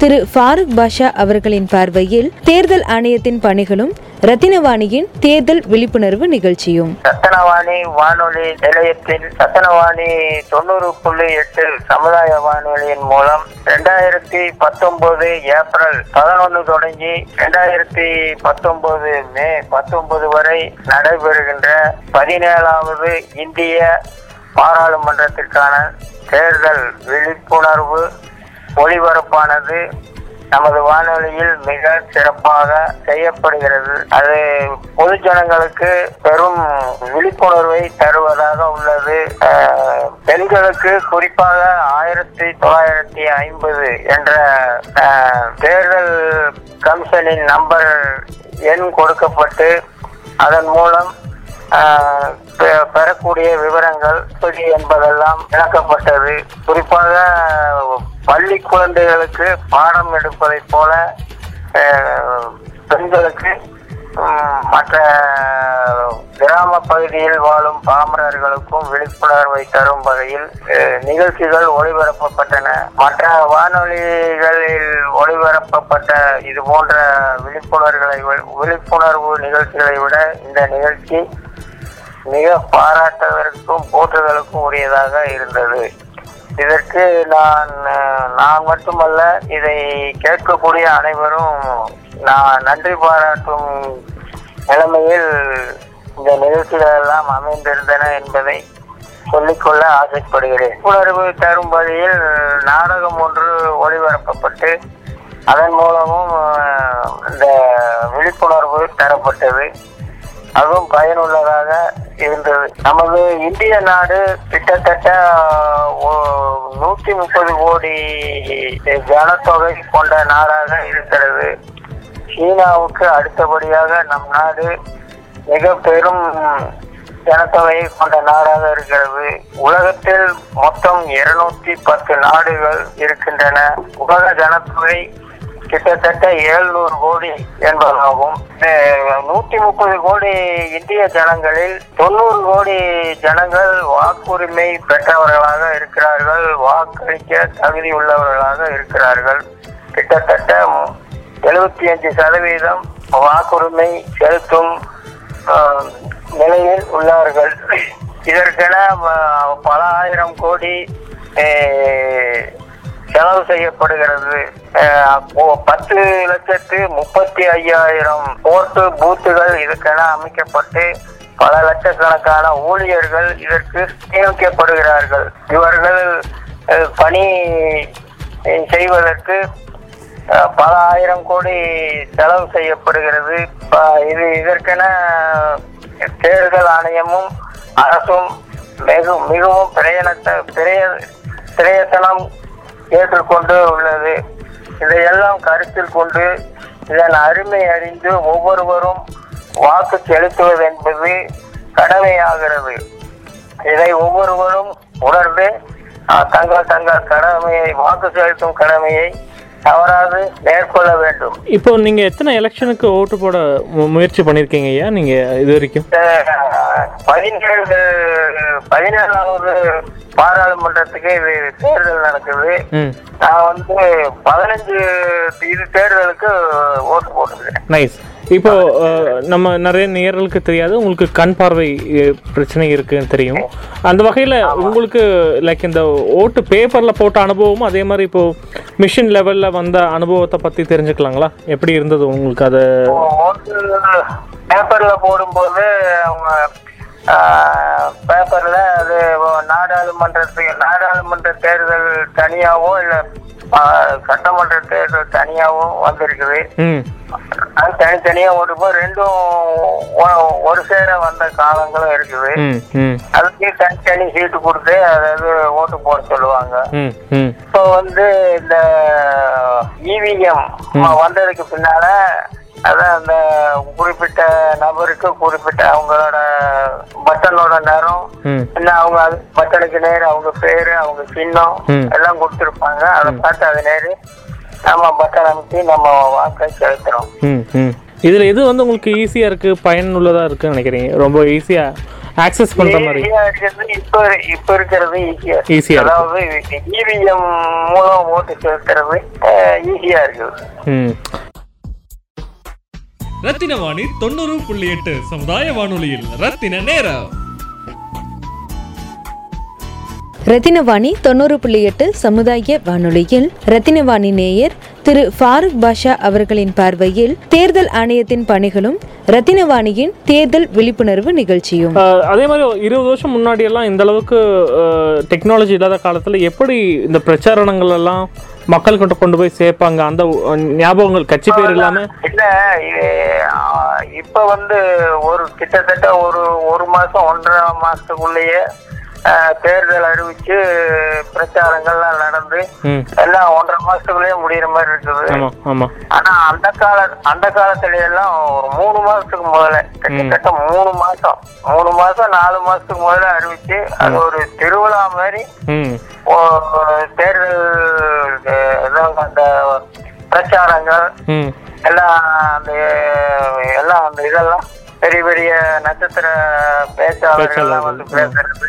திரு ஃபாரூக் பாஷா அவர்களின் பார்வையில் தேர்தல் ஆணையத்தின் பணிகளும் ரத்தினவாணியின் தேர்தல் விழிப்புணர்வு நிகழ்ச்சியும். ரத்தனவாணி வானொலி நிலையத்தின் ரத்தனவாணி தொண்ணூறு புள்ளி எட்டு சமுதாய வானொலியின் மூலம் ரெண்டாயிரத்தி பத்தொன்பது ஏப்ரல் பதினொன்று தொடங்கி ரெண்டாயிரத்தி பத்தொன்பது மே பத்தொன்பது வரை நடைபெறுகின்ற பதினேழாவது இந்திய பாராளுமன்றத்திற்கான தேர்தல் விழிப்புணர்வு ஒளிபரப்பானது நமது வானொலியில் மிக சிறப்பாக செய்யப்படுகிறது. அது பொதுஜனங்களுக்கு பெரும் விழிப்புணர்வை தருவதாக உள்ளது. பெண்களுக்கு குறிப்பாக ஆயிரத்தி தொள்ளாயிரத்தி ஐம்பது என்ற தேர்தல் கமிஷனின் நம்பர் எண் கொடுக்கப்பட்டு அதன் மூலம் பெறக்கூடிய விவரங்கள் எப்படி என்பதெல்லாம் விளக்கப்பட்டது குறிப்பாக பள்ளி குழந்தைகளுக்கு பாடம் எடுப்பதைப் போல பெண்களுக்கு மற்ற கிராம பகுதியில் வாழும் பாமரர்களுக்கும் விழிப்புணர்வை தரும் வகையில் நிகழ்ச்சிகள் ஒளிபரப்பப்பட்டன. மற்ற வானொலிகளில் ஒளிபரப்பப்பட்ட இது போன்ற விழிப்புணர்வுகளை விழிப்புணர்வு நிகழ்ச்சிகளை விட இந்த நிகழ்ச்சி மிக பாராட்டுவதற்கும் போற்றுதலுக்கும் உரியதாக இருந்தது. இதற்கு நான் நான் மட்டுமல்ல இதை கேட்கக்கூடிய அனைவரும் நான் நன்றி பாராட்டும் நிலைமையில் இந்த நிகழ்ச்சிகள் எல்லாம் அமைந்திருந்தன என்பதை சொல்லிக்கொள்ள ஆசைப்படுகிறேன். விழிப்புணர்வு தரும் வகையில் நாடகம் ஒன்று ஒளிபரப்பப்பட்டு அதன் மூலமும் இந்த விழிப்புணர்வு தரப்பட்டது. அதுவும் பயனுள்ளதாக இருந்தது. நமது இந்திய நாடு கிட்டத்தட்ட நூத்தி முப்பது கோடி ஜனத்தொகை கொண்ட நாடாக இருக்கிறது. சீனாவுக்கு அடுத்தபடியாக நம் நாடு மிக பெரும் ஜனத்தொகையை கொண்ட நாடாக இருக்கிறது. உலகத்தில் மொத்தம் இருநூத்தி பத்து நாடுகள் இருக்கின்றன. உலக ஜனத்தொகை கிட்டத்தட்ட எழுநூறு கோடி என்பதாகும். நூத்தி முப்பது கோடி இந்திய ஜனங்களில் தொண்ணூறு கோடி ஜனங்கள் வாக்குரிமை பெற்றவர்களாக இருக்கிறார்கள். வாக்களிக்க தகுதி உள்ளவர்களாக இருக்கிறார்கள். கிட்டத்தட்ட எழுபத்தி அஞ்சு சதவீதம் வாக்குரிமை செலுத்தும் நிலையில் உள்ளார்கள். இதற்கென பல ஆயிரம் கோடி செலவு செய்யப்படுகிறது. பத்து லட்சத்து முப்பத்தி ஐயாயிரம் போர்ட்டு பூத்துகள் இதுக்கென அமைக்கப்பட்டு பல லட்சக்கணக்கான ஊழியர்கள் இதற்கு நியமிக்கப்படுகிறார்கள். இவர்கள் பணி செய்வதற்கு பல ஆயிரம் கோடி செலவு செய்யப்படுகிறது. ப- இது இதற்கென தேர்தல் ஆணையமும் அரசும் மிக மிகவும் பிரயணத்த பிரய பிரயத்தனம் ஏற்றுக்கொண்டு உள்ளது. இதையெல்லாம் கருத்தில் கொண்டு இதன் அருமை அறிந்து ஒவ்வொருவரும் வாக்கு செலுத்துவது என்பது கடமையாகிறது. இதை ஒவ்வொருவரும் உணர்ந்து தங்கள் தங்கள் கடமையை வாக்கு செலுத்தும் கடமையை தவறாது மேற்கொள்ள வேண்டும். இப்போ நீங்க எத்தனை எலெக்ஷனுக்கு ஓட்டு போட முயற்சி பண்ணிருக்கீங்க ஐயா? நீங்க இது வரைக்கும். பதினேழு பதினேழாவது பாராளுமன்றத்துக்கு இது தேர்தல் நடக்குது. நான் வந்து பதினஞ்சு இது தேர்தலுக்கு ஓட்டு போட்டிருக்கேன். நைஸ். இப்போ நம்ம நிறைய நேயர்களுக்கு தெரியாது. உங்களுக்கு கண் பார்வை பிரச்சனை இருக்குன்னு தெரியும். அந்த வகையில் உங்களுக்கு லைக் இந்த ஓட்டு பேப்பரில் போட்ட அனுபவமும் அதே மாதிரி இப்போ மிஷின் லெவலில் வந்த அனுபவத்தை பற்றி தெரிஞ்சுக்கலாங்களா? எப்படி இருந்தது உங்களுக்கு அது? பேப்பர்ல போடும்போது அவங்க பேப்பர்ல அது நாடாளுமன்றத்துக்கு நாடாளுமன்ற தேர்தல் தனியாவோ இல்ல சட்டமன்ற தேர்தல் தனியாவோ வந்திருக்குது. அது தனித்தனியா ஓட்டுப்போது ரெண்டும் ஒரு சேர வந்த காலங்களும் இருக்குது. அதுக்கு தனித்தனி சீட்டு கொடுத்து அதாவது ஓட்டு போட சொல்லுவாங்க. இப்போ வந்து இந்த இவிஎம் வந்ததுக்கு பின்னால அதான் அந்த குறிப்பிட்ட நபருக்கு குறிப்பிட்ட அவங்களோட பட்டனோட நேரம் என்ன அவங்க பட்டனுக்கு நேரு அவங்க பேரு அவங்க சின்னம். எல்லாம் கொடுத்துருப்பாங்க. அதை பார்த்து அது நேரு நம்ம பட்டன் அமைச்சு நம்ம வாக்கை செலுத்துறோம். இதில் எது வந்து உங்களுக்கு ஈஸியாக இருக்குது பயனுள்ளதாக இருக்குன்னு நினைக்கிறீங்க? ரொம்ப ஈஸியாக ஆக்சஸ் பண்ணுற மாதிரி. ஈஸியா இப்ப இப்ப இருக்கிறது ஈஸியா இருக்கு. அதாவது இவிஎம் மூலம் ஓட்டு செலுத்துறது ஈஸியா இருக்குது. ரத்தின வாணி தொண்ணூறு புள்ளி எட்டு சமுதாய வானொலியில். ரத்தின நேரம். ரத்தினவாணி தொண்ணூறு புள்ளி எட்டு சமுதாய வானொலியில். ரத்தினவாணி நேயர் திரு ஃபாரூக் பாஷா அவர்களின் பார்வையில் தேர்தல் ஆணையத்தின் பணிகளும் ரத்தினவாணியின் தேர்தல் விழிப்புணர்வு நிகழ்ச்சியும். அதே மாதிரி இருபது வருஷம் முன்னாடி எல்லாம் இந்த அளவுக்கு டெக்னாலஜி இல்லாத காலத்தில் எப்படி இந்த பிரச்சாரணங்கள் எல்லாம் மக்கள்கிட்ட கொண்டு போய் சேர்ப்பாங்க? அந்த ஞாபகங்கள் கட்சி பேர் இல்லாம? இல்ல இப்ப வந்து ஒரு கிட்டத்தட்ட ஒரு ஒரு மாசம் ஒன்றரை மாசத்துக்குள்ளேயே தேர்தல் அறிவிச்சு பிரச்சாரங்கள்லாம் நடந்து எல்லாம் ஒன்றரை மாசத்துக்குள்ளேயே முடியிற மாதிரி இருக்குது. ஆனா அந்த கால அந்த காலத்துல எல்லாம் ஒரு மூணு மாசத்துக்கு முதல்ல கிட்டத்தட்ட மூணு மாசம். மூணு மாசம் நாலு மாசத்துக்கு முதல்ல அறிவிச்சு அது ஒரு திருவிழா மாதிரி தேர்தல் அந்த பிரச்சாரங்கள் எல்லாம் அந்த எல்லாம் அந்த இதெல்லாம் பெரிய பெரிய நட்சத்திர பேச்சாளர்கள் வந்து பேசுறது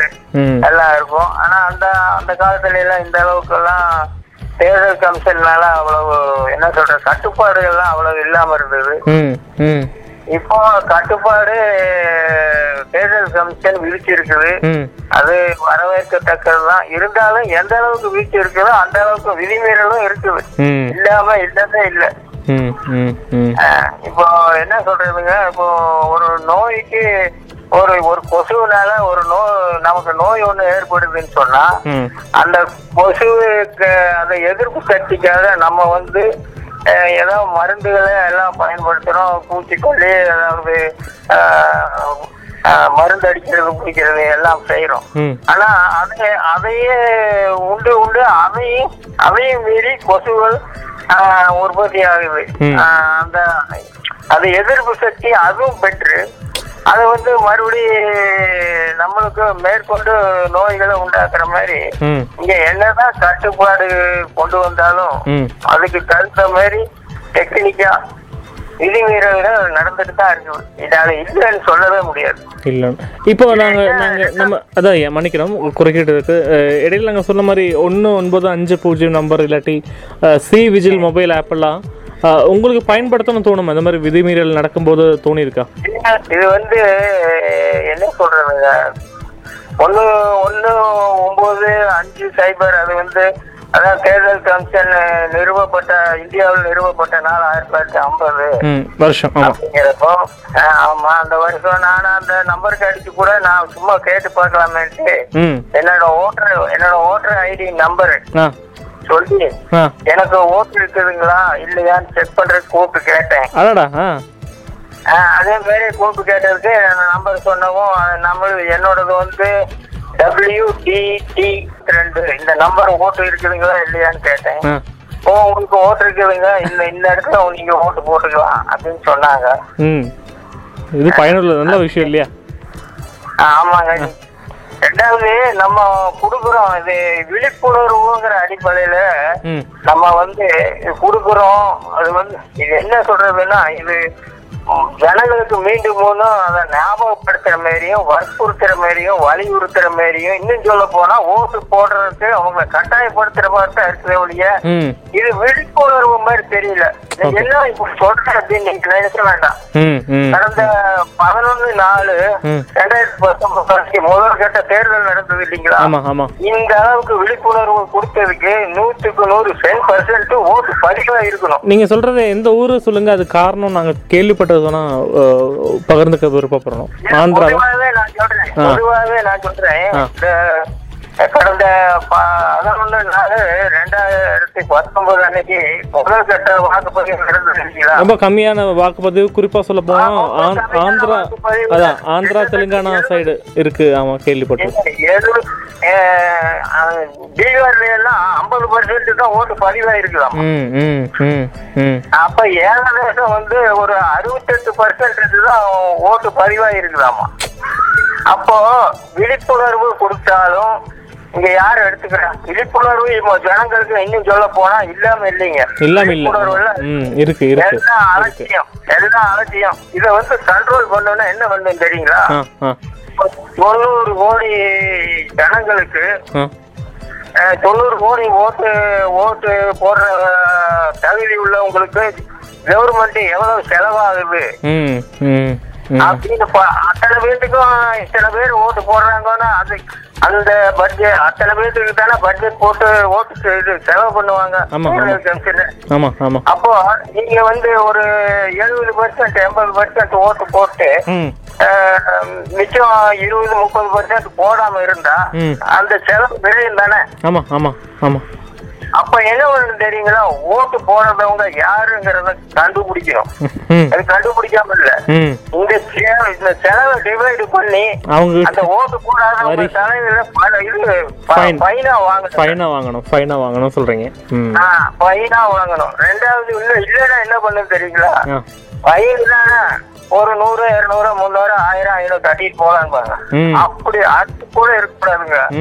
எல்லாம் இருக்கும். ஆனா அந்த அந்த காலத்துல எல்லாம் இந்த அளவுக்கு எல்லாம் தேர்தல் கமிஷன்னால அவ்வளவு என்ன சொல்ற கட்டுப்பாடுகள்லாம் அவ்வளவு இல்லாம இருந்தது. இப்போ கட்டுப்பாடு தேர்தல் கமிஷன் விதிச்சிருக்குது ம். அது வரவேற்கத்தக்கது தான் இருந்தாலும் எந்த அளவுக்கு வீழ்ச்சி இருக்குதோ அந்த அளவுக்கு விதிமீறலும் இருக்குது. இல்லாம இல்லவே இல்லை. இப்போ என்ன சொல்றதுங்க இப்போ ஒரு நோய்க்கு ஒரு ஒரு கொசுவினால ஒரு நோய் நமக்கு நோய் ஒண்ணு ஏற்படுதுன்னு சொன்னா அந்த கொசுவுக்கு அந்த எதிர்ப்பு சக்திக்காக நம்ம வந்து ஏதோ மருந்துகளை எல்லாம் பயன்படுத்துறோம் பூச்சிக்கொல்லி அதாவது மருந்து அடிக்கிறது குடிக்கிறது எல்லாம் செய்யறோம் ஆனா அதை அதையே உண்டு உண்டு அதையும் அதையும் மீறி கொசுகள் உற்பத்தி ஆகுது. அந்த அது எதிர்ப்பு சக்தி அதுவும் பெற்று அது வந்து மறுபடி நம்மளுக்கு மேற்கொண்டு நோய்களை உண்டாக்குற மாதிரி இங்க என்னதான் கட்டுப்பாடு கொண்டு வந்தாலும் அதுக்கு தகுந்த மாதிரி டெக்னிக்கா விதிமீறல்கள் நடந்துட்டு தான் இருக்குது இதால இல்லைன்னு சொல்லவே முடியாது. இல்லை. இப்போ நாங்கள் நாங்கள் நம்ம அதான் மன்னிக்கிறோம் குறுக்கிட்டதுக்கு அஹ், இடையில நாங்கள் சொன்ன மாதிரி ஒன்று ஒன்பது அஞ்சு பூஜ்ஜியம் நம்பர் இல்லாட்டி சி விஜில் மொபைல் ஆப்பெல்லாம் அஹ், உங்களுக்கு பயன்படுத்தணும் தோணும். அந்த மாதிரி விதிமீறல் நடக்கும்போது தோணியிருக்கா? இது வந்து என்ன சொல்றதுங்க ஒண்ணு ஒண்ணு ஒன்பது அஞ்சு சைபர் அது வந்து அதான் தேர்தல் கமிஷன் நிறுவப்பட்ட இந்தியாவில் நிறுவப்பட்ட நாள் ஆயிரத்தி தொள்ளாயிரத்தி ஐம்பது. வருஷம் அப்படிங்கிறப்போ ஆமா அந்த வருஷம் நான் அந்த நம்பருக்கு அடிச்சு கூட நான் சும்மா கேட்டு பார்க்கலாமேன்ட்டு என்னோட ஓட்டர் என்னோட ஓட்டர் ஐடி நம்பர் சொல்லி எனக்கு ஓட்டு இருக்குதுங்களா இல்லையான்னு செக் பண்றதுக்கு கூப்பிட்டு கேட்டேன். அதே மாதிரி கூப்பிட்டு கேட்டதுக்கு நம்பர் சொன்னவும் நம்ம என்னோடது வந்து டபிள்யூ டி ரெண்டு. இந்த நம்பர் ஓட்டு இருக்குதுங்களா இல்லையான்னு கேட்டேன். ஓ உங்களுக்கு ஓட்டு இருக்குதுங்க. இந்த இந்த இடத்துல நீங்க ஓட்டு போட்டுக்கலாம் அப்படின்னு சொன்னாங்க. ம். இது பயனுள்ள நல்ல விஷயம் இல்லையா? ஆமாங்க. ரெண்டாவது நம்ம கொடுக்குறோம். இது விழிப்புணர்வுங்கிற அடிப்படையில நம்ம வந்து கொடுக்குறோம். அது வந்து இது என்ன சொல்றதுன்னா இது ஜனங்களுக்கு மீண்டும் மூலம் அதை ஞாபகப்படுத்துற மாதிரியும் வற்புறுத்துற மாதிரியும் வலியுறுத்துற மாதிரியும் இன்னும் சொல்ல போனா ஓட்டு போடுறதுக்கு அவங்களை கட்டாயப்படுத்துற மாதிரி தான் இருக்குதே ஒழிய இது விழிப்புணர்வு மாதிரி தெரியல. நீங்க என்ன இப்படி சொல்றேன் அப்படின்னு நீங்க நினைக்க வேண்டாம். கடந்த பதினொன்னு நாலு. ரெண்டாயிரத்தி பத்தொன்பது முதல் கட்ட தேர்தல் நடந்தது இல்லைங்களா? இந்த அளவுக்கு விழிப்புணர்வு கொடுத்ததுக்கு நூத்துக்கு நூறு டென் பர்சன்ட் ஓட்டு பதிவா இருக்கணும். நீங்கள் சொல்கிறது எந்த ஊர் சொல்லுங்கள் அது காரணம் நாங்கள் கேள்விப்பட்டது வேணா பகிர்ந்துக்க விருப்பப்படுறோம். ஆந்திராவா? நான் சொல்றேன். பொதுவாகவே நான் சொல்றேன் கடந்த பதினொன்று நாலு ரெண்டாயிரத்தி பத்தொன்பது அன்னைக்கு முதல் கட்ட வாக்குப்பதிவு நடந்தது ரொம்ப கம்மியான வாக்குப்பதிவு. குறிப்பாக சொல்ல ஆமா, கம்மியான ஆந்திரா. அதான் ஆந்திரா தெலுங்கானா சைடு இருக்கு ஆமாம் கேள்விப்பட்டது எது பீகார்ல எல்லாம் ஐம்பது பர்சன்ட் தான் ஓட்டு பதிவா இருக்கலாம் ம் ம் ம் ம். அப்ப ஏகதேசம் வந்து ஒரு அறுபத்தெட்டு பர்சன்ட் தான் ஓட்டு பதிவா இருக்குதாமா அப்போ விழிப்புணர்வு கொடுத்தாலும் இங்க யார் எடுத்துக்கிறா? விழிப்புணர்வு ஜனங்களுக்கு இன்னும் சொல்ல போனா இல்லாம இல்லைங்க. இல்லாம இல்ல. இருக்கு இருக்கு. எல்லாம் அலட்சியம் எல்லாம் அலட்சியம். இத வந்து கண்ட்ரோல் பண்ணணும்னா என்ன பண்ணணும் தெரியுங்களா? தொண்ணூறு கோடி ஜனங்களுக்கு தொண்ணூறு கோடி ஓட்டு ஓட்டு போடுற தகுதி உள்ளவங்களுக்கு கவர்மெண்ட் எவ்வளவு செலவாகுது? அப்படின்னு அத்தனை பேர்த்துக்கும் இத்தனை பேர் ஓட்டு போடுறாங்கன்னா அது அந்த பட்ஜெட் அத்தனை பேர்த்துக்கு தானே பட்ஜெட் போட்டு ஓட்டு இது செலவு பண்ணுவாங்க. ஆமா, ஆமா. அப்போ நீங்க வந்து ஒரு எழுபது பர்சன்ட் எண்பது பர்சன்ட் ஓட்டு போட்டு மிச்சம் இருபது முப்பது பர்சன்ட் போடாம இருந்தா. அந்த செலவு விரையும் தானே? ஆமாம் ஆமாம் ஆமாம் அப்ப என்ன ஒண்ணு தெரியுங்களா? ஓட்டு போடுறவங்க யாருங்கிறத கண்டுபிடிக்கணும். அது கண்டுபிடிக்காம இல்ல. இந்த இந்த செலவை டிவைடு பண்ணி அவங்க அந்த ஓட்டு போடாதவங்க பண- இது. பைனா வாங்கணும். ஃபைனாக வாங்கணும். ஃபைனாக வாங்கணும் ஆ, பைனா வாங்கணும். ரெண்டாவது இன்னும் இல்லைன்னா என்ன பண்ணும் தெரியுங்களா? தானே ஒரு நூறு இருநூறு முந்நூறு ஆயிரம் ஐநூறு கட்டிட்டு ம். அப்படி அது கூட இருக்கக்கூடாதுங்க.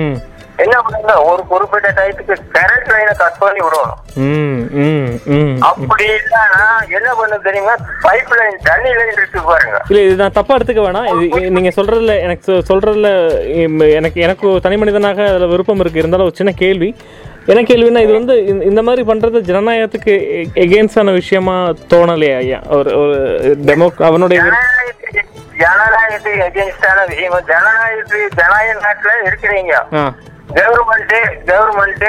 என்ன பண்ணுங்க? ஒரு குறிப்பிட்ட டயத்துக்கு கரண்ட் லைனை கட் பண்ணி விடணும். அப்படி இல்லைன்னா என்ன பண்ணும் தெரியுமா? பைப் லைன் தண்ணி லைன் இருக்கு பாருங்க. இல்லை இது நான் தப்பாக எடுத்துக்க வேணாம். இது நீங்கள் சொல்கிறதுல எனக்கு சொல்றதுல எனக்கு எனக்கு தனி மனிதனாக அதில் விருப்பம் இருக்குது இருந்தாலும் ஒரு சின்ன கேள்வி. என்ன கேள்வின்னா இது வந்து இந்த- மாதிரி பண்ணுறது ஜனநாயகத்துக்கு எகெயின்ஸ்டான விஷயமா தோணலையா ஐயா. ஒரு ஒரு டெமோ அவனுடைய ஜனநாயகத்துக்கு எகென்ஸ்டான விஷயம் ஜனநாயகத்துக்கு ஜனநாயக நாட்டுல இருக்கிறீங்க. கவர்மெண்ட் கவர்மெண்ட்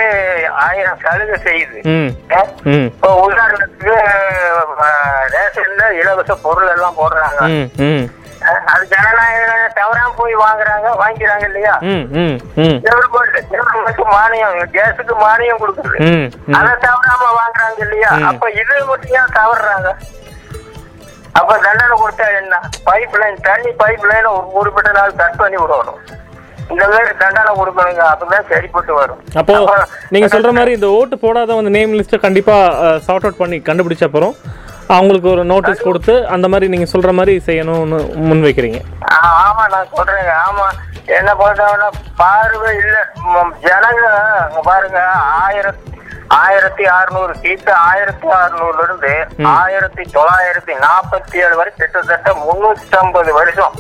ஆயிரம் சலுகை செய்யுது. இப்போ உதாரணத்துக்கு ரேஷன்ல இலவச பொருள் எல்லாம் போடுறாங்க. அது ஜனநாயக தவறாம போய் வாங்குறாங்க வாங்கிக்கிறாங்க இல்லையா? கவர்மெண்ட் கவர்மெண்ட் மானியம் கேஸுக்கு மானியம் கொடுக்குது. அதை தவறாம வாங்குறாங்க இல்லையா? அப்ப இது மட்டும் ஏன் தவறுறாங்க? அப்ப தண்டனை கொடுத்தா என்ன? பைப் லைன் தண்ணி பைப் லைன் ஒரு குறிப்பிட்ட நாள் கட் பண்ணி விடணும். இந்த மாதிரி தண்டனை கொடுக்கணுங்க அப்பதான் சரிப்பட்டு வரும். அப்போ நீங்க சொல்ற மாதிரி இந்த ஓட்டு போடாத வந்து நேம் லிஸ்ட்டை கண்டிப்பா சார்ட் அவுட் பண்ணி கண்டுபிடிச்ச அப்புறம் அவங்களுக்கு ஒரு நோட்டீஸ் கொடுத்து அந்த மாதிரி நீங்க சொல்ற மாதிரி செய்யணும்னு முன் வைக்கிறீங்க ஆமா நான் சொல்றேங்க ஆமா. என்ன பண்றாங்கன்னா பார்வை இல்ல ஜனங்க பாருங்க ஆயிரத்தி ஆயிரத்தி அறுநூறு சீட்டு ஆயிரத்தி அறுநூறுல இருந்து ஆயிரத்தி தொள்ளாயிரத்தி நாற்பத்தி ஏழு வரை கிட்டத்தட்ட முன்னூத்தி ஐம்பது வருஷம்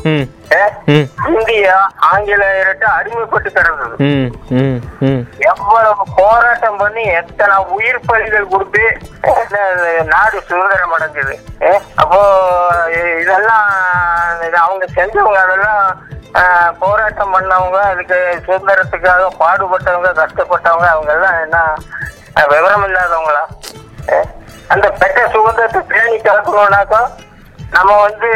இந்தியா ஆங்கிலேயர்கிட்ட அடிமைப்பட்டு கிடந்தது. எவ்வளவு போராட்டம் பண்ணி எத்தனை உயிர் பலிகள் கொடுத்து நாடு சுதந்திரம் அடைஞ்சது. அப்போ இதெல்லாம் இது அவங்க செஞ்சவங்க அதெல்லாம் போராட்டம் பண்ணவங்க அதுக்கு சுதந்திரத்துக்காக பாடுபட்டவங்க கஷ்டப்பட்டவங்க அவங்க எல்லாம் என்ன விவரம் இல்லாதவங்களா? அந்த பெற்ற சுதந்திரத்தை பேணி கலக்கணும்னாக்கா நம்ம வந்து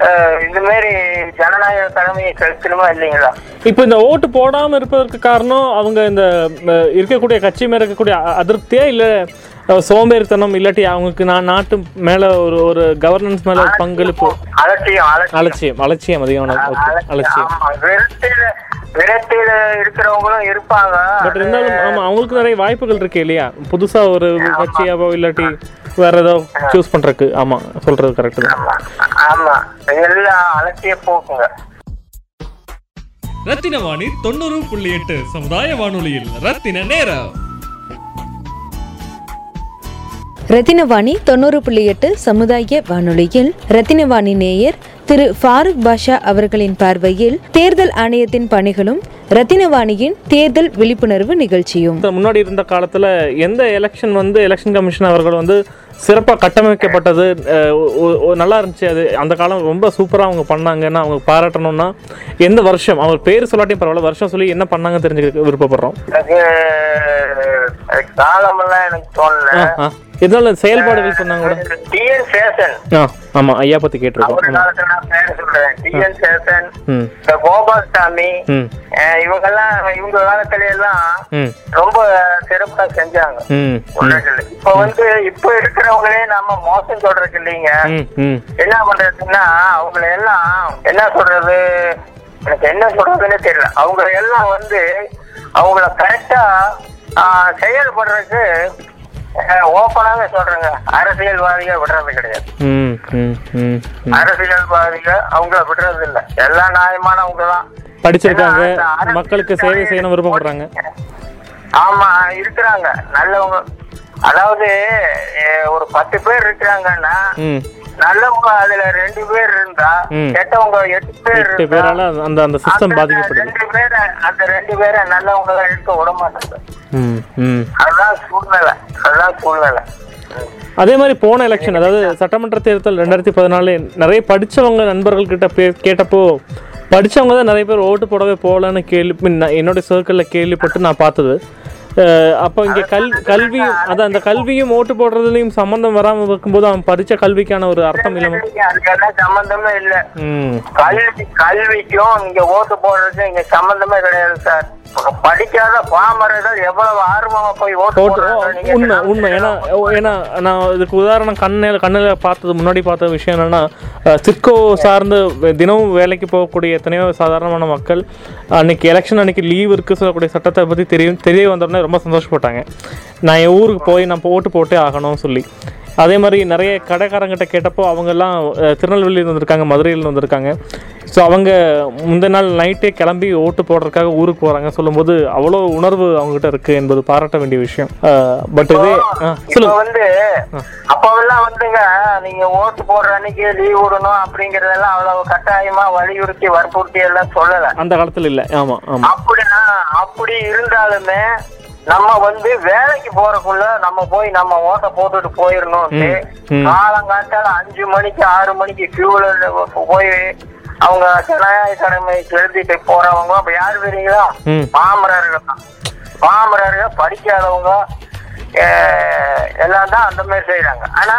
ஆஹ், இந்த மாதிரி ஜனநாயக கடமையை செலுத்தணுமா இல்லைங்களா? இப்போ இந்த ஓட்டு போடாமல் இருப்பதற்கு காரணம் அவங்க இந்த இருக்கக்கூடிய கட்சி மேல இருக்கக்கூடிய அ- அதிருப்தியா சோம்பேறித்தனம் இல்லாட்டி அவங்களுக்கு நான் நாட்டு மேல ஒரு ஒரு கவர்னன்ஸ் மேல ஒரு பங்களிப்பு. அலட்சியம் அலட்சியம். அலட்சியம் ஓகே அலட்சியம். இருக்கிறவங்களும் இருப்பாங்க. பட் இருந்தாலும் ஆமா அவங்களுக்கு நிறைய வாய்ப்புகள் இருக்கு இல்லையா? புதுசா ஒரு கட்சியாவோ இல்லாட்டி வேற ஏதோ சூஸ் பண்றதுக்கு. ஆமா சொல்றது கரெக்ட் தான். ஆமா, ஆமா. எல்லாம் அலட்சிய போக்குங்க. ரத்தின வாணி தொண்ணூறு புள்ளி எட்டு சமுதாய வானொலியில் ரத்தின நேரம். ரத்தினவாணி தொண்ணூறு புள்ளி எட்டு சமுதாய வானொலியில் ரத்தினவாணி நேயர் திரு ஃபாரூக் பாஷா அவர்களின் பார்வையில் தேர்தல் ஆணையத்தின் பணிகளும் ரத்தினவாணியின் தேர்தல் விழிப்புணர்வு நிகழ்ச்சியும். முன்னாடி இருந்த காலத்துல எந்த எலெக்ஷன் வந்து எலெக்ஷன் கமிஷன் அவர்கள் வந்து சிறப்பாக கட்டமைக்கப்பட்டது நல்லா இருந்துச்சு. அது அந்த காலம் ரொம்ப சூப்பராக அவங்க பண்ணாங்கன்னா அவங்க பாராட்டணும்னா எந்த வருஷம்? அவர் பேர் சொல்லாட்டியும் பரவாயில்ல வருஷம் சொல்லி என்ன பண்ணாங்க தெரிஞ்சுக்க விருப்பப்படுறோம். காலமெல்லாம் எனக்கு தோணல. இதனால செயல்பாடுகள் சொன்னாங்க கூட. டிஎன் சேஷன் ஆ ஆமாம் ஐயா பற்றி கேட்டிருக்கோம். டிஎன் சேஷன் கோபால்சாமி இவங்கெல்லாம் இவங்க காலத்துல எல்லாம் ரொம்ப சிறப்பா செஞ்சாங்க. இப்ப வந்து இப்ப இருக்கிறவங்களே நாம மோசம் சொல்றதுக்கு இல்லைங்க என்ன பண்றதுன்னா அவங்கள எல்லாம் என்ன சொல்றது? எனக்கு என்ன சொல்றதுன்னு தெரியல. அவங்க எல்லாம் வந்து அவங்கள கரெக்டா செயல்படுறதுக்கு ஓப்பனாக சொல்றேங்க. அரசியல்வாதிகள் விடுறது கிடையாது. அரசியல்வாதிகள் அவங்கள விடுறது இல்ல எல்லாம் நியாயமானவங்க தான் படிச்சிருக்காங்க மக்களுக்கு சேவை செய்யணும் விருப்பப்படுறாங்க. ஆமா இருக்கிறாங்க. நல்லவங்க. அதாவது ஒரு பத்து பேர் இருக்கிறாங்கன்னா நல்லவங்க அதுல ரெண்டு பேர் இருந்தா. கெட்டவங்க எட்டு பேர் எட்டு இருந்தா, பேரால அந்த அந்த சிஸ்டம் பாதிக்கப்படுது. ரெண்டு பேரை அந்த ரெண்டு பேரை நல்லவங்க இருக்க விட மாட்டாங்க. அதுதான் சூழ்நிலை. அதுதான் சூழ்நிலை. அதே மாதிரி போன எலெக்ஷன் அதாவது சட்டமன்ற தேர்தல் ரெண்டாயிரத்தி பதினாலு நிறைய படிச்சவங்க நண்பர்கள் கிட்ட பே கேட்டப்போ படிச்சவங்க தான் நிறைய பேர் ஓட்டு போடவே போகலன்னு கேள்வி என்னுடைய சர்க்கிளில் கேள்விப்பட்டு நான் பார்த்தது. அப்போ இங்கே கல் கல்வியும் அதான் அந்த கல்வியும் ஓட்டு போடுறதுலையும் சம்மந்தம் வராமல் இருக்கும்போது அவன் படித்த கல்விக்கான ஒரு அர்த்தம் இல்லாமல் அதுக்கெல்லாம் சம்பந்தமே இல்ல கல்வி கல்விக்கும் இங்க ஓட்டு போடுறதுக்கும் இங்க சம்பந்தமே கிடையாது சார். படிக்காத பாமரர்கள் எவ்வளவு ஆர்வமா போய் ஓட்டு உண்மை உண்மை. ஏன்னா ஏன்னா நான் இதுக்கு உதாரணம் கண்ணில் கண்ணில் பார்த்தது முன்னாடி பார்த்த விஷயம் என்னன்னா சிட்கோ சார்ந்து தினமும் வேலைக்கு போகக்கூடிய எத்தனையோ சாதாரணமான மக்கள் அன்னைக்கு எலெக்ஷன் அன்னைக்கு லீவ் இருக்கு சொல்லக்கூடிய சட்டத்தை பற்றி தெரியும் தெரிய வந்தோடனே ரொம்ப சந்தோஷப்பட்டாங்க. நான் என் ஊருக்கு போய் நான் ஓட்டு போட்டே ஆகணும்னு சொல்லி. அதே மாதிரி நிறைய கடைக்காரங்கிட்ட கேட்டப்போ அவங்கெல்லாம் திருநெல்வேலியில் வந்திருக்காங்க மதுரையில் வந்திருக்காங்க. ஸோ அவங்க முந்தின நாள் நைட்டே கிளம்பி ஓட்டு போடுறதுக்காக ஊருக்கு போகிறாங்க சொல்லும்போது அவ்வளோ உணர்வு அவங்ககிட்ட இருக்குது என்பது பாராட்ட வேண்டிய விஷயம். பட் இதே சொல்லுங்க. வந்து அப்பவெல்லாம் வந்துங்க நீங்க ஓட்டு போடுற அன்னைக்கு லீவ் விடணும் அப்படிங்கறதெல்லாம் அவ்வளவு கட்டாயமா வலியுறுத்தி வற்புறுத்தி எல்லாம் சொல்லல. அந்த காலத்தில் இல்லை. ஆமாம் ஆமாம் அப்படின்னா அப்படி இருந்தாலுமே நம்ம வந்து வேலைக்கு போறதுக்குள்ள நம்ம போய் நம்ம ஓட்ட போட்டுட்டு போயிடணும்ட்டு ம். காலங்காத்தால அஞ்சு மணிக்கு ஆறு மணிக்கு கியூல போய் அவங்க ஜனநாயக கடமை எழுதிட்டு போறவங்க அப்ப யாரு தெரியுங்களா ம். பாமரர்கள் தான் பாமரர்கள் படிக்காதவங்க எல்லாம் தான் அந்த மாதிரி செய்யறாங்க ஆனா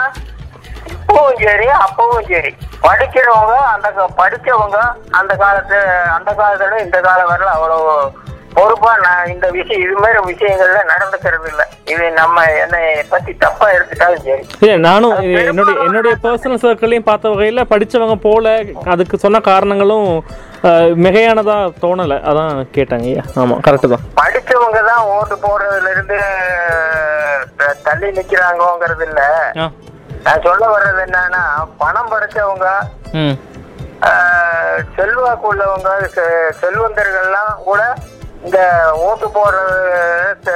இப்பவும் சரி அப்பவும் சரி படிக்கிறவங்க அந்த படிச்சவங்க அந்த காலத்து அந்த காலத்துல இந்த காலம் வரல அவ்வளவு பொறுப்பா நான் இந்த விஷயம் இது மாதிரி விஷயங்கள்ல நடந்துக்கிறது இல்ல. இது நம்ம என்னை பத்தி தப்பா எடுத்துட்டாலும் சரி. இல்லை நானும் என்னுடைய என்னுடைய பர்சனல் சர்க்கிளையும் பார்த்த வகையில் படித்தவங்க போல அதுக்கு சொன்ன காரணங்களும் மிகையானதா தோணலை. அதான் கேட்டாங்க ஐயா. ஆமாம் கரெக்டு தான். படிச்சவங்க தான் ஓட்டு போடுறதுல இருந்து தள்ளி நிக்கிறாங்கங்கிறது இல்ல. நான் சொல்ல வர்றது என்னன்னா பணம் படைச்சவங்க செல்வாக்கு உள்ளவங்க செல்வந்தர்கள்லாம் கூட இந்த ஓட்டு போடுறது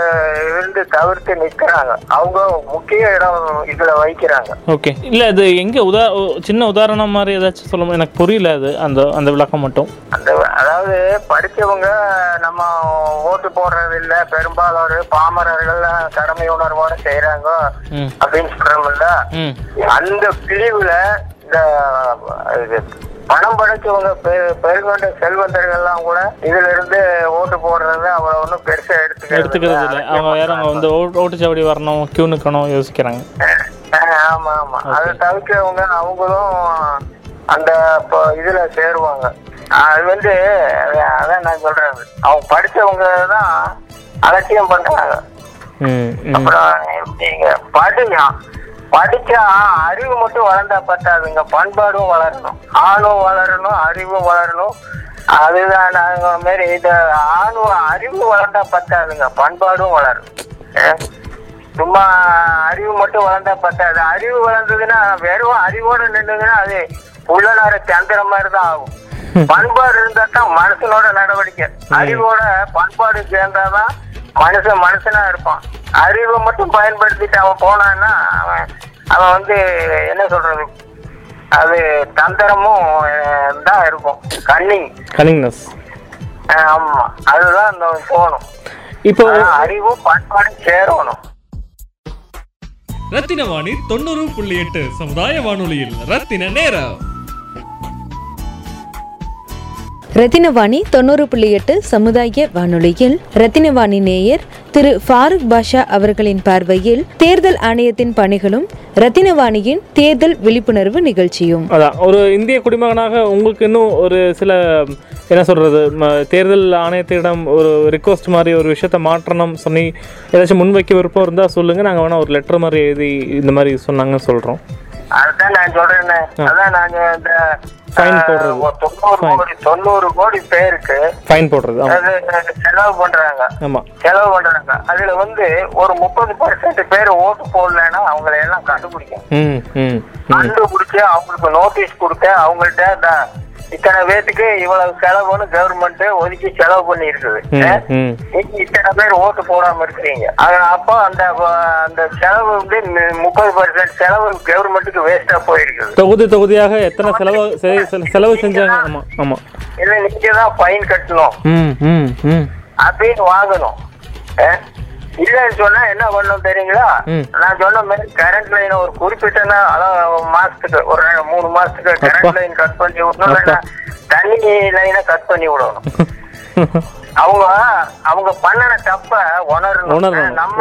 இருந்து தவிர்த்து நிக்கிறாங்க. அவங்க முக்கிய இடம் இதுல வைக்கிறாங்க ஓகே. இல்லை அது எங்கே உதா சின்ன உதாரணம் மாதிரி ஏதாச்சும் சொல்ல? எனக்கு புரியல அது அந்த அந்த விளக்கம் மட்டும். அந்த அதாவது படிச்சவங்க நம்ம ஓட்டு போடுறது இல்ல பெரும்பாலான பாமரர்கள் கடமை உணர்வோட செய்யறாங்க அப்படின்னு சொல்றோம்ல. அந்த பிரிவுல இந்த இது பணம் படைச்சவங்க பெருங்கொண்ட செல்வந்தர்கள்லாம் கூட இதுல இருந்து ஓட்டு போடுறது அவ்வளவு ஒன்றும் பெருசா எடுத்துக்கிறது எடுத்துக்கிறது இல்லை அவங்க வேற அவங்க வந்து ஓட்டு வரணும் கியூ நிற்கணும் யோசிக்கிறாங்க. ஆமா ஆமா. அதை தவிர்க்கிறவங்க அவங்களும் அந்த இதுல சேருவாங்க. அது வந்து அத- அதான் நான் சொல்றேன் அவங்க படிச்சவங்க தான் அலட்சியம் பண்றாங்க. அப்புறம் நீங்க படிங்க. படிச்சா அறிவு மட்டும் வளர்ந்தா பத்தாதுங்க. பண்பாடும் வளரணும். ஆணும் வளரணும் அறிவும் வளரணும். அதுதான் நாங்க மாரி இது ஆணும் அறிவு வளர்ந்தா பத்தாதுங்க. பண்பாடும் வளரும் சும்மா அறிவு மட்டும் வளர்ந்தா பத்தாது. அறிவு வளர்ந்ததுன்னா வெறும் அறிவோட நின்றுதுன்னா அது உள்ளனார சந்திர மாதிரி தான் ஆகும் பண்பாடு இருந்தா தான் மனுஷனோட நடவடிக்கை அறிவோட பண்பாடு சேர்ந்தாதான் மனுஷன் மனுஷனா இருப்பான். அறிவை மட்டும் பயன்படுத்திட்டு அவன் போனான்னா அவன் அவன் வந்து என்ன சொல்றது? அது தந்திரமும் தான் இருக்கும். கன்னிங் கனிங்னஸ் ஆமா. அதுதான் இந்த போகணும். இப்போ அறிவும் பண்பாடும் சேரணும். ரத்தின வாணி தொண்ணூறு புள்ளி எட்டு சமுதாய வானொலியில் ரத்தின நேரம். ரத்தினவாணி தொண்ணூறு புள்ளி எட்டு சமுதாய வானொலியில் ரத்தினவாணி நேயர் திரு ஃபாரூக் பாஷா அவர்களின் பார்வையில் தேர்தல் ஆணையத்தின் பணிகளும் ரத்தினவாணியின் தேர்தல் விழிப்புணர்வு நிகழ்ச்சியும். அதான் ஒரு இந்திய குடிமகனாக உங்களுக்கு இன்னும் ஒரு சில என்ன சொல்கிறது தேர்தல் ஆணையத்திடம் ஒரு ரிக்வஸ்ட் மாதிரி ஒரு விஷயத்த மாற்றணும் சொல்லி ஏதாச்சும் முன்வைக்க விருப்பம் இருந்தால் சொல்லுங்கள் நாங்கள் வேணால் ஒரு லெட்டர் மாதிரி எழுதி இந்த மாதிரி சொன்னாங்கன்னு சொல்கிறோம் அதுதான் நான் சொல்றேன்னு அதான் நாங்க இந்த போடுறது. தொண்ணூறு கோடி தொண்ணூறு கோடி பேருக்கு ஃபைன் போடுறது ஆமாம் அது செலவு பண்றாங்க. செலவு பண்றாங்க. அதுல வந்து ஒரு முப்பது பர்சன்ட் பேர் ஓட்டு போடலைன்னா அவங்களை எல்லாம் கண்டுபிடிக்கும் கண்டுபிடிச்சு அவங்களுக்கு நோட்டீஸ் கொடுக்க அவங்கள்ட்ட இத்தனை பேத்துக்கு இவ்வளவு செலவுன்னு கவர்மெண்ட் ஒதுக்கி செலவு பண்ணி இருக்குது நீங்க இத்தனை பேர் ஓட்டு போடாம இருக்கிறீங்க. அப்போ அந்த அந்த செலவு வந்து முப்பது பர்சன்ட் செலவு கவர்மெண்ட்டுக்கு வேஸ்டா போயிருக்குது. தொகுதி தொகுதியாக எத்தனை செலவு செலவு செஞ்சாங்க? ஆமாம் ஆமாம் இல்ல நீங்க தான் ஃபைன் கட்டணும். அப்படின்னு வாங்கணும்? இல்லைன்னு சொன்னா என்ன பண்ணணும் தெரியுங்களா. நான் சொன்ன மாதிரி கரண்ட் லைன் ஒரு குறிப்பிட்ட அதாவது மாசத்துக்கு ஒரு மூணு மாசத்துக்கு. கரண்ட் லைன் கட் பண்ணி விடணும் தண்ணி லைனை கட் பண்ணி விடணும். அவங்க அவங்க பண்ணின தப்ப உணரணும். நம்ம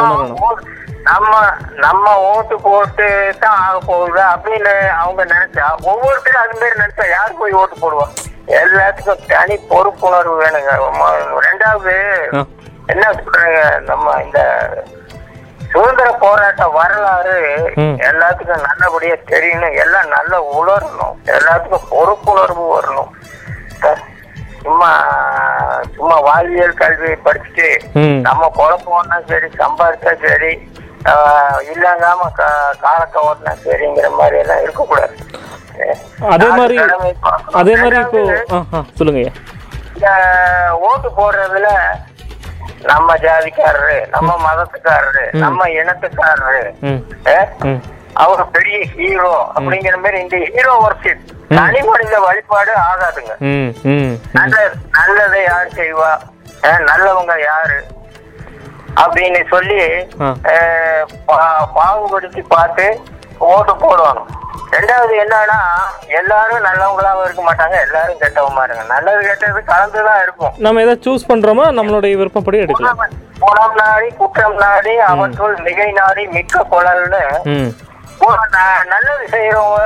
நம்ம நம்ம ஓட்டு போட்டு தான் ஆக போகுது அப்படின்னு அவங்க நினைச்சா ஒவ்வொருத்தரும் அது மாதிரி நினைச்சா யார் போய் ஓட்டு போடுவா? எல்லாத்துக்கும் தனி பொறுப்புணர்வு வேணுங்க. ரெண்டாவது. என்ன சொல்றாங்க நம்ம இந்த சுதந்திர போராட்ட வரலாறு. எல்லாத்துக்கும் நல்லபடியா தெரியணும் எல்லாம் நல்லா உணரணும். எல்லாத்துக்கும் பொறுப்புணர்வு வரணும். சும்மா சும்மா வாழ்வியல் கல்வி படிச்சுட்டு நம்ம குழப்பம்னா சரி சம்பாதிச்சா சரி இல்லங்காம காலத்தை ஓட்டினா சரிங்கிற மாதிரி எல்லாம் இருக்கக்கூடாது. அதே மாதிரி. அதே மாதிரி இப்போ சொல்லுங்க ஓட்டு போடுறதுல நம்ம ஜாதிக்காரரு நம்ம மதத்துக்காரரு நம்ம இனத்துக்காரரு அவர் பெரிய ஹீரோ அப்படிங்கிற மாதிரி இந்த ஹீரோ ஒர்ஷிப் தனி மனித வழிபாடு ஆகாதுங்க. நல்லதை யார் செய்வா? நல்லவங்க யாரு? அப்படின்னு சொல்லி பாகுபடுத்தி பார்த்து ஓட்டு போடணும் ரெண்டாவது என்னன்னா எல்லாரும் நல்லவங்களாவும் இருக்க மாட்டாங்க எல்லாரும் கெட்டவமா இருங்க நல்லது கெட்டது கலந்துதான் இருக்கும். நம்ம எதை சூஸ் பண்றோமோ நம்மளுடைய விருப்பப்படி எடுக்கலாம். குணம் நாடி குற்றம் நாடி அவற்றுள் மிகை நாடி மிக்க குழல்னு நல்லது செய்யறவங்க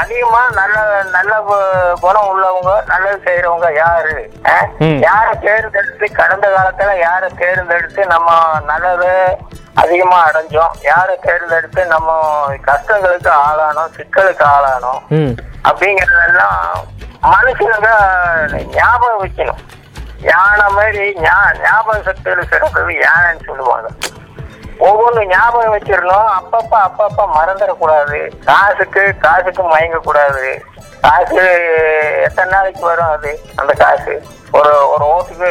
அதிகமா நல்ல நல்ல குணம் உள்ளவங்க நல்லது செய்யறவங்க யாரு. யாரை தேர்ந்தெடுத்து கடந்த காலத்துல யாரை தேர்ந்தெடுத்து நம்ம நல்லது அதிகமா அடைஞ்சோம்? யாரை தேர்ந்தெடுத்து நம்ம கஷ்டங்களுக்கு ஆளானோம் சிக்கலுக்கு ஆளானோம்? அப்படிங்கறதெல்லாம் மனுஷனுங்க ஞாபகம் வைக்கணும். யானை மாதிரி ஞாபக சக்தியில சிறந்தது யானைன்னு சொல்லுவாங்க. ஒவ்வொன்றும் ஞாபகம் வச்சிடணும் அப்பப்ப அப்பப்ப மறந்துடக்கூடாது. காசுக்கு காசுக்கு மயங்க கூடாது காசு எத்தனை நாளைக்கு வரும் அது? அந்த காசு. ஒரு ஒரு ஓட்டுக்கு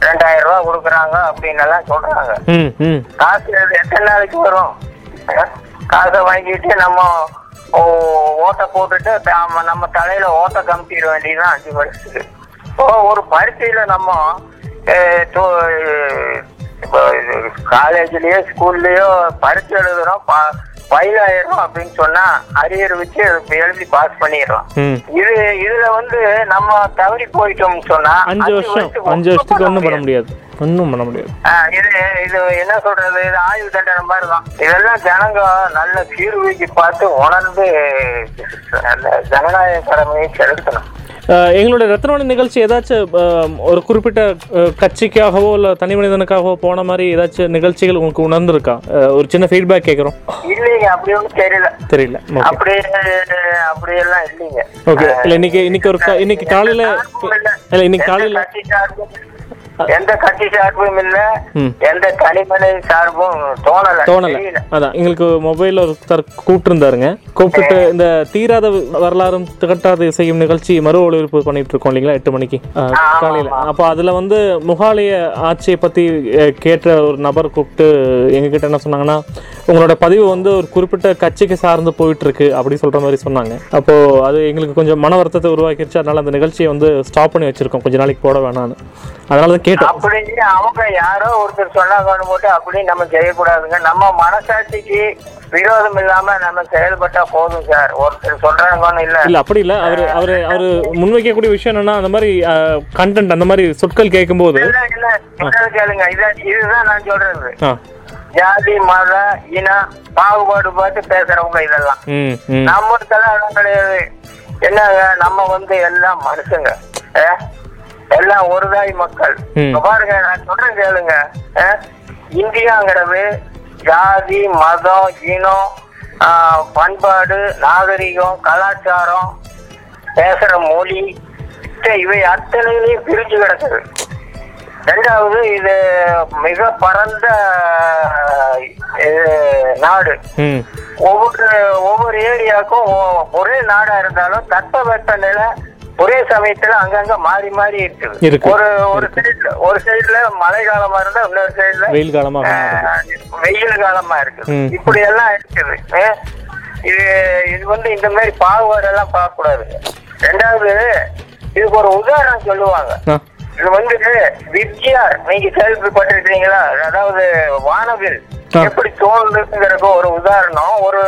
ரெண்டாயிரம் ரூபாய் கொடுக்குறாங்க அப்படின்னு எல்லாம் சொல்றாங்க காசு அது எத்தனை நாளைக்கு வரும்? காசை வாங்கிட்டு நம்ம ஓட்டை போட்டுட்டு நம்ம தலையில ஓட்டை கமிட்டிட வேண்டியதுதான் அஞ்சு வருஷத்துக்கு ஒரு பரீட்சையில நம்ம இப்போ காலேஜ்லயோ ஸ்கூல்லயோ பரீட்சை எழுதுறோம் ஃபைல் ஆயிரும் அப்படின்னு சொன்னா அரியர் வச்சு எழுதி பாஸ் பண்ணிடுறோம். இது இதுல வந்து நம்ம தவறி போயிட்டோம்னு சொன்னா அஞ்சு வருஷம் அஞ்சு வருஷத்துக்கு ஒன்றும் பண்ண முடியாது. ஒன்றும் பண்ண முடியாது. இது இது என்ன சொல்றது? இது ஆயுள் தண்டனை மாதிரி தான் இதெல்லாம் ஜனங்க நல்ல சீர்தூக்கி பார்த்து உணர்ந்து ஜனநாயக கடமையை செலுத்தணும். அஹ், எங்களுடைய ரத்னவாணி நிகழ்ச்சி ஏதாச்சும் ஒரு குறிப்பிட்ட கட்சிக்காகவோ இல்லை தனி மனிதனுக்காகவோ போன மாதிரி ஏதாச்சும் நிகழ்ச்சிகள் உங்களுக்கு உணர்ந்திருக்கா? ஒரு சின்ன ஃபீட்பேக் கேட்குறோம் இல்லைங்க அப்படி ஒன்றும் தெரியல. தெரியல. ஓகே அப்படி அப்படியெல்லாம் இல்லைங்க. ஓகே இல்லை இன்னைக்கு இன்னைக்கு ஒரு இன்னைக்கு காலையில் இல்லை. இன்னைக்கு காலையில் எந்த கட்சி சார்பும் இல்ல. எந்த தனிமனித சார்பும் தோணல. தோணலை. அதான் எங்களுக்கு மொபைலில் ஒருத்தர் கூப்பிட்டுருந்தாருங்க. கூப்பிட்டுட்டு இந்த தீராத வரலாறும் திகட்டாத இசையும் நிகழ்ச்சி மறு ஒளிபரப்பு பண்ணிட்டு இருக்கோம் இல்லைங்களா? எட்டு மணிக்கு. காலையில். அப்போ அதில் வந்து முகாலய ஆட்சியை பற்றி கேட்ட ஒரு நபர் கூப்பிட்டு எங்ககிட்ட என்ன சொன்னாங்கன்னா உங்களோட பதிவு வந்து ஒரு குறிப்பிட்ட கட்சிக்கு சார்ந்து போயிட்டு இருக்கு அப்படி சொல்கிற மாதிரி சொன்னாங்க. அப்போது அது எங்களுக்கு கொஞ்சம் மன வருத்தத்தை உருவாக்கிடுச்சு அதனால அந்த நிகழ்ச்சியை வந்து ஸ்டாப் பண்ணி வச்சிருக்கோம். கொஞ்ச நாளைக்கு போட வேணாம்னு. அதனால தான் கேட்டோம். அப்படி அவங்க யாரோ ஒருத்தர் சொன்னாங்கன்னு போட்டு அப்படி நம்ம செய்யக்கூடாதுங்க. நம்ம மனசாட்சிக்கு விரோதம் இல்லாம நம்ம செயல்பட்டா போதும் சார். ஒருத்தர் சொல்றாங்கன்னு இல்ல. இல்ல அப்படி இல்ல. அவரு அவரு அவரு முன்வைக்கக்கூடிய விஷயம் என்னன்னா அந்த மாதிரி கண்டென்ட் அந்த மாதிரி சொற்கள் இல்ல இன்னொரு கேளுங்க. இதுதான் நான் சொல்றது. ஜாதி மத இன பாகுபாடு பார்த்து பேசுறவங்க இதெல்லாம். நம்மளுக்கெல்லாம் அதெல்லாம் கிடையாது என்னங்க நம்ம வந்து எல்லாம் மனுஷங்க? எல்லாம் ஒருதாய் மக்கள். பாருங்க நான் சொல்றேன் கேளுங்க? இந்தியாங்கிறது ஜாதி மதம் இனம் பண்பாடு நாகரிகம் கலாச்சாரம் பேசுற மொழி. இவை அத்தனையிலையும் பிரிஞ்சு கிடக்குது. ரெண்டாவது இது மிக பரந்த நாடு. ஒவ்வொரு ஒவ்வொரு ஏரியாவுக்கும் ஒரே நாடா இருந்தாலும் தட்பவெப்ப நிலை ஒரே சமயத்துல அங்கங்க மாறி மாறி இருக்குது இருக்கு. ஒரு ஒரு சைடுல ஒரு சைடுல மழை காலமா இருந்தா இன்னொரு சைடுல வெயில் மாறுது. வெயில் காலமா இருக்குது. இப்படி எல்லாம் இருக்குது. இது இது வந்து இந்த மாதிரி பாகுபாடு எல்லாம் பார்க்க கூடாது ரெண்டாவது இதுக்கு ஒரு உதாரணம் சொல்லுவாங்க. இது வந்து வித்யார் நீங்க கேள்விப்பட்டிருக்கீங்களா அதாவது வானவில். எப்படி தோன்றுங்கிறதுக்கு ஒரு உதாரணம் ஒரு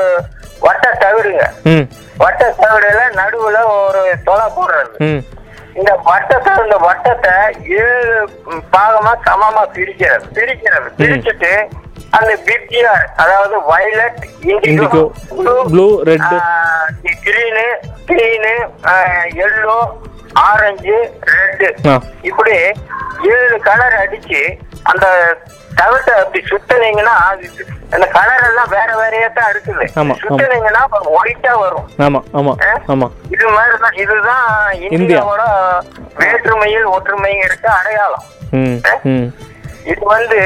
வட்ட தவிடுங்க. வட்ட தவிடுல நடுவுல ஒரு தொலை போடுறது. இந்த வட்டத்தை இந்த வட்டத்தை ஏழு பாகமா சமமா பிரிக்கிறது. பிரிக்கிறது. பிரிச்சுட்டு அந்த வித்யார் அதாவது violet indigo blue, red. Green green yellow orange red. ஆ. இப்படி ஏழு கலர் அடிச்சு அந்த தவிட்ட அப்படி சுத்தினீங்கன்னா அந்த கலர் எல்லாம் வேற வேறையா தான் இருக்குது. சுத்தினீங்கன்னா ஒயிட்டா வரும். ஆமா ஆமா? ஆமா. இது மாதிரிதான் இதுதான் இந்தியாவோட வேற்றுமையில் ஒற்றுமைங்கிறது அடையாளம். ம் ம். இது வந்து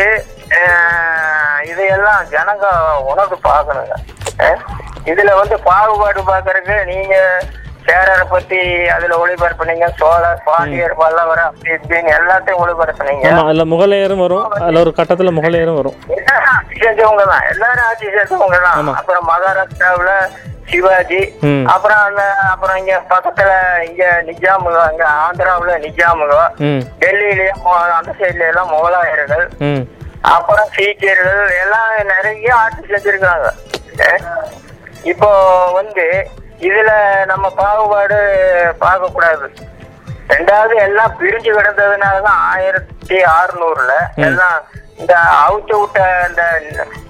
இதையெல்லாம் ஜனங்க உணர்ந்து பார்க்கணுங்க. அஹ், இதுல வந்து பாகுபாடு பார்க்கறதுக்கு நீங்க சேரரை பத்தி அதுல ஒளிபரப்புனீங்க சோழர் பாண்டியர் பல்லவர் அப்படி இப்படின்னு எல்லாத்தையும் ஒளிபரப்புனீங்க. அதுல முகலையரும் வரும். அதுல ஒரு கட்டத்துல முகலையரும் வரும். ஆட்சி செஞ்சவங்க தான் எல்லாரும் ஆட்சி செஞ்சவங்க தான். அப்புறம் மகாராஷ்டிராவுல சிவாஜி. அப்புறம் அந்த அப்புறம் இங்க பக்கத்துல இங்க நிஜாமுக அங்க ஆந்திராவுல நிஜாமுக டெல்லியிலயும் அந்த சைட்ல எல்லாம் முகலாயர்கள் அப்புறம் சீக்கியர்கள் எல்லாம் நிறைய ஆட்சி செஞ்சிருக்காங்க இப்போ வந்து இதுல நம்ம பாகுபாடு பார்க்க கூடாது ரெண்டாவது எல்லாம் பிரிஞ்சு கிடந்ததுனாலதான் ஆயிரத்தி அறுநூறுல எல்லாம் இந்த அவுத்து விட்ட இந்த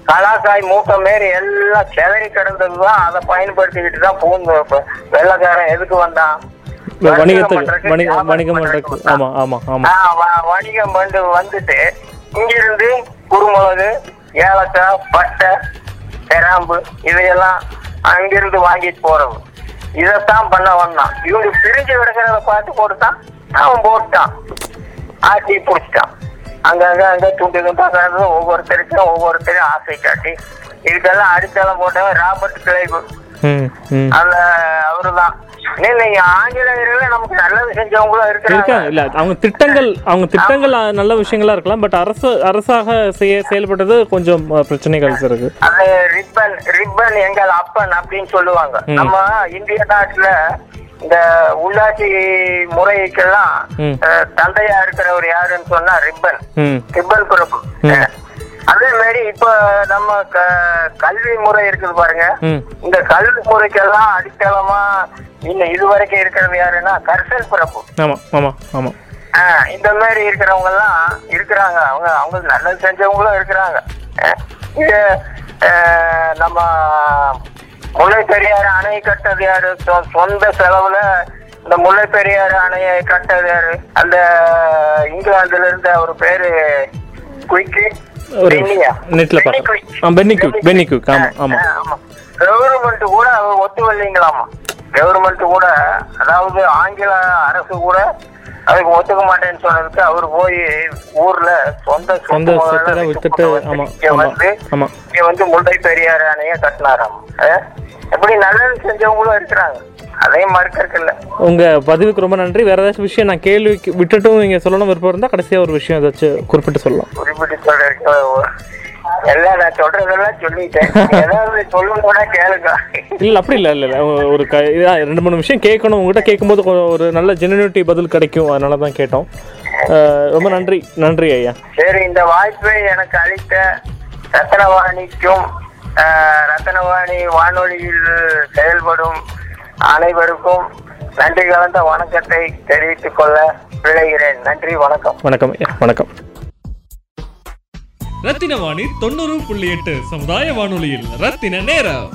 கலாக்காய் மூட்டை மாரி எல்லாம் செதறி கிடந்ததுதான் அதை பயன்படுத்திக்கிட்டு தான் பூந்து வெள்ளைக்காரன் எதுக்கு வந்தான்? வணிகம் வந்து வந்துட்டு இங்கிருந்து குருமிளகு ஏலக்காய் பட்டை கிராம்பு இதையெல்லாம் அங்கிருந்து வாங்கிட்டு போறது இதைத்தான் பண்ண வந்தான். இவங்க பிரிஞ்சு கிடக்கிறத பார்த்து போட்டுட்டான் அவன் போட்டான் ஆட்டி பிடிச்சிட்டான். அங்கங்க அங்க துண்டு துண்டா கிடந்தது. ஒவ்வொருத்தருக்கும் ஒவ்வொருத்தரும் ஆசை காட்டி. இதுக்கெல்லாம் அடித்தளம் போட்டவன் ராபர்ட் ம். அந்த அவருதான். இல்ல அவங்க திட்டங்கள் அவங்க திட்டங்கள் நல்ல விஷயங்களா இருக்கலாம் பட் அரசு அரசாக செய்ய செயல்பட்டது கொஞ்சம் பிரச்சனைகள் இருக்கு. ரிப்பன் ரிப்பன் எங்கள் அப்பன் அப்படின்னு சொல்லுவாங்க. நம்ம இந்திய நாட்டுல இந்த உள்ளாட்சி முறைக்கெல்லாம் தந்தையா இருக்கிறவர் யாருன்னு சொன்னா ரிப்பன். ரிப்பன் பிரபு. ம். அதே மாதிரி இப்ப நம்ம கல்வி முறை இருக்குது பாருங்க. இந்த கல்வி முறைக்கெல்லாம் அடித்தளமா இன்னும் இதுவரைக்கும் இருக்கிறது யாருன்னா கர்சல் பிரபு. ஆமா ஆமா ஆமா. ஆஹ் இந்த மாதிரி இருக்கிறவங்க எல்லாம் இருக்கிறாங்க. அவங்க அவங்க நல்லது செஞ்சவங்களும் இருக்கிறாங்க. இது நம்ம முல்லை பெரியாறு அணை கட்டது யாரு? சொந்த செலவுல இந்த முல்லை பெரியாறு அணையை கட்டது யாரு? அந்த இங்கிலாந்துல இருந்த அவர் பேரு குயிக்கு. ஒரு நெட்ல பார்க்க பென்னி குயிக் பென்னி குயிக் ஆமா ஆமா. கவர்மெண்ட் கூட ஒத்துவல்லைங்களாமா கவர்மெண்ட் கூட அதாவது ஆங்கில அரசு கூட அதுக்கு ஒத்துக்க மாட்டேன்னு சொன்னதுக்கு அவர் போய் ஊர்ல சொந்த சொந்த சொத்து முதல்ல சொத்தெல்லாம் வித்து வித்துட்டு போட்டு ஆமா இங்க ஆமா வந்து இங்க வந்து முல்லை பெரியாறு அணைய கட்டினாராம். எப்படி நல்லது செஞ்சவங்களும் இருக்கிறாங்க. உங்க பதிவுக்கு ரொம்ப நன்றி. வேற ஏதாச்சும் விஷயம் நான் கேள்வி விட்டுட்டும் நீங்க சொல்லணும் விருப்பம் இருந்தா கடைசியா ஒரு விஷயம் ஏதாச்சும் குறிப்பிட்டு சொல்லலாம். குறிப்பிட்டு எல்லாம் நான் சொல்றதெல்லாம் சொல்லிட்டேன். ஏதாவது சொல்லணும்னா கேளுங்க. இல்ல அப்படி இல்ல இல்ல ஒரு- ரெண்டு மூணு விஷயம் கேட்கணும். உங்ககிட்ட கேட்கும்போது ஒரு நல்ல ஜெனுனிட்டி பதில் கிடைக்கும். அதனால தான் கேட்டோம். ரொம்ப நன்றி. நன்றி ஐயா. சரி இந்த வாய்ப்பை எனக்கு அளித்த ரத்னவாணிக்கும் ஆஹ், ரத்னவாணி வானொலியில் செயல்படும் அனைவருக்கும் நன்றி கலந்த வணக்கத்தை தெரிவித்துக் கொள்ள விளைகிறேன் நன்றி வணக்கம். வணக்கம். வணக்கம். ரத்தின வாணி தொண்ணூறு புள்ளி எட்டு சமுதாய வானொலியில் ரத்தின நேரம்.